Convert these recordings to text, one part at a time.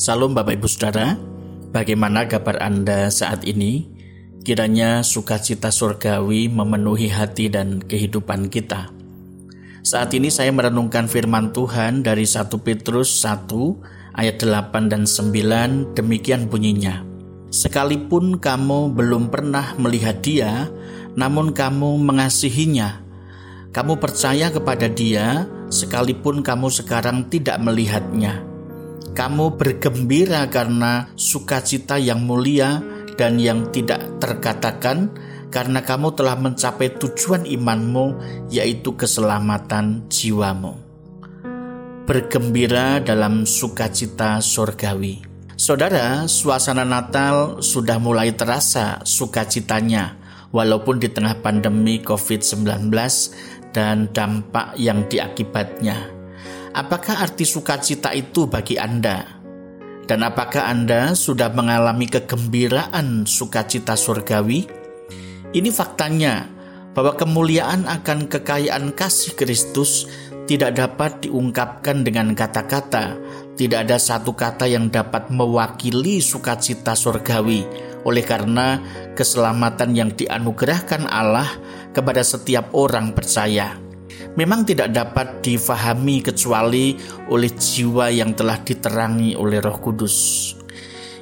Salam Bapak Ibu Saudara, bagaimana kabar Anda saat ini? Kiranya sukacita surgawi memenuhi hati dan kehidupan kita. Saat ini saya merenungkan firman Tuhan dari 1 Petrus 1 ayat 8 dan 9 demikian bunyinya. Sekalipun kamu belum pernah melihat dia, namun kamu mengasihinya. Kamu percaya kepada dia sekalipun kamu sekarang tidak melihatnya kamu bergembira karena sukacita yang mulia dan yang tidak terkatakan, karena kamu telah mencapai tujuan imanmu, yaitu keselamatan jiwamu. Bergembira dalam sukacita surgawi. Saudara, suasana Natal sudah mulai terasa sukacitanya, walaupun di tengah pandemi COVID-19 dan dampak yang diakibatnya. Apakah arti sukacita itu bagi Anda? Dan apakah Anda sudah mengalami kegembiraan sukacita surgawi? Ini faktanya bahwa kemuliaan akan kekayaan kasih Kristus tidak dapat diungkapkan dengan kata-kata. Tidak ada satu kata yang dapat mewakili sukacita surgawi. Oleh karena keselamatan yang dianugerahkan Allah kepada setiap orang percaya memang tidak dapat difahami kecuali oleh jiwa yang telah diterangi oleh Roh Kudus.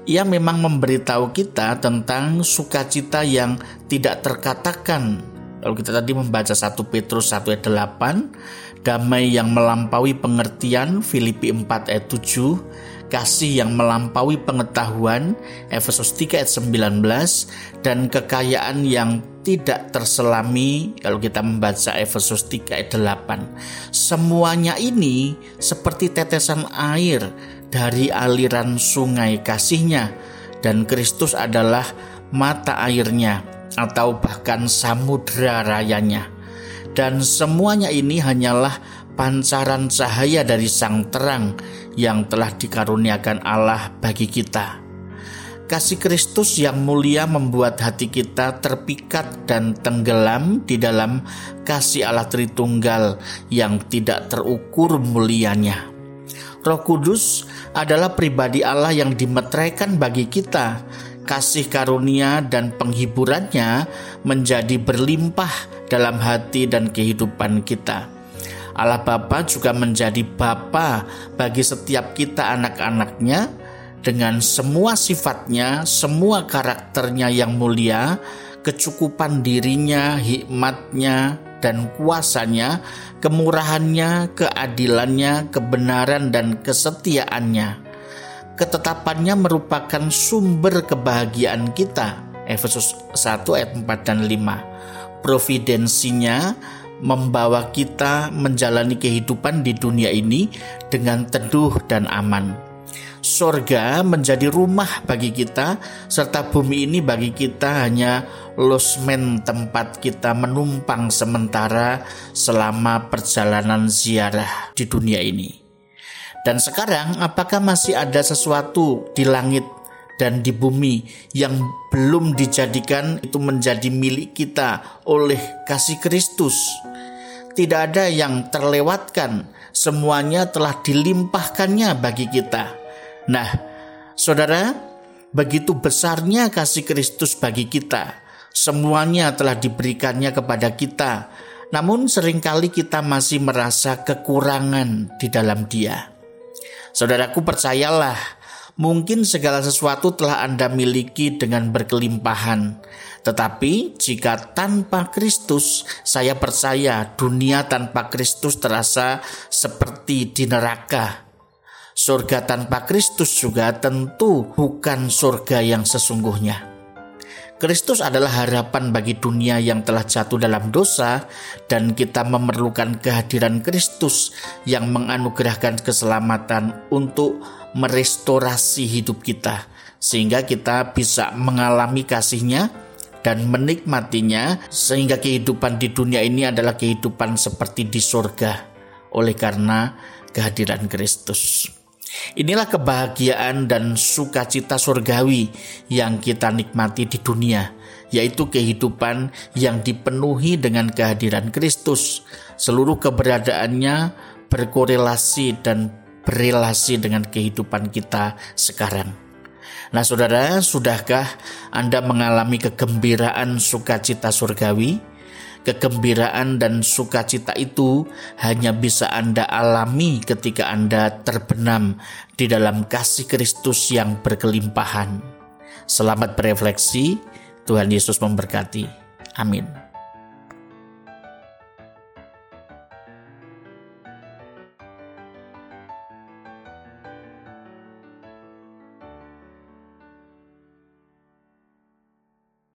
Ia memang memberitahu kita tentang sukacita yang tidak terkatakan. Kalau kita tadi membaca 1 Petrus 1 ayat 8, damai yang melampaui pengertian Filipi 4 ayat 7, kasih yang melampaui pengetahuan Efesus 3 ayat 19 dan kekayaan yang tidak terselami kalau kita membaca Efesus 3 ayat 8 semuanya ini seperti tetesan air dari aliran sungai kasihnya dan Kristus adalah mata airnya atau bahkan samudra rayanya. Dan semuanya ini hanyalah pancaran cahaya dari sang terang yang telah dikaruniakan Allah bagi kita. Kasih Kristus yang mulia membuat hati kita terpikat dan tenggelam di dalam kasih Allah Tritunggal yang tidak terukur mulianya. Roh Kudus adalah pribadi Allah yang dimeteraikan bagi kita. Kasih karunia dan penghiburannya menjadi berlimpah dalam hati dan kehidupan kita. Allah Bapa juga menjadi Bapa bagi setiap kita anak-anaknya dengan semua sifatnya, semua karakternya yang mulia, kecukupan dirinya, hikmatnya, dan kuasanya, kemurahannya, keadilannya, kebenaran, dan kesetiaannya. Ketetapannya merupakan sumber kebahagiaan kita. Efesus 1 ayat 4 dan 5. Providensinya membawa kita menjalani kehidupan di dunia ini dengan teduh dan aman. Sorga menjadi rumah bagi kita, serta bumi ini bagi kita hanya losmen tempat kita menumpang sementara selama perjalanan ziarah di dunia ini. Dan sekarang, apakah masih ada sesuatu di langit dan di bumi yang belum dijadikan itu menjadi milik kita oleh kasih Kristus. Tidak ada yang terlewatkan, semuanya telah dilimpahkannya bagi kita. Nah, saudara, begitu besarnya kasih Kristus bagi kita, semuanya telah diberikannya kepada kita. Namun sering kali kita masih merasa kekurangan di dalam dia. Saudaraku percayalah, Mungkin segala sesuatu telah Anda miliki dengan berkelimpahan, tetapi jika tanpa Kristus, saya percaya dunia tanpa Kristus terasa seperti di neraka. Surga tanpa Kristus juga tentu bukan surga yang sesungguhnya. Kristus adalah harapan bagi dunia yang telah jatuh dalam dosa, dan kita memerlukan kehadiran Kristus yang menganugerahkan keselamatan untuk merestorasi hidup kita, sehingga kita bisa mengalami kasihnya dan menikmatinya, sehingga kehidupan di dunia ini adalah kehidupan seperti di surga, oleh karena kehadiran Kristus. Inilah kebahagiaan dan sukacita surgawi yang kita nikmati di dunia, yaitu kehidupan yang dipenuhi dengan kehadiran Kristus. Seluruh keberadaannya berkorelasi dan berrelasi dengan kehidupan kita sekarang. Nah, saudara, sudahkah Anda mengalami kegembiraan sukacita surgawi? Kegembiraan dan sukacita itu hanya bisa Anda alami ketika Anda terbenam di dalam kasih Kristus yang berkelimpahan. Selamat berefleksi, Tuhan Yesus memberkati. Amin.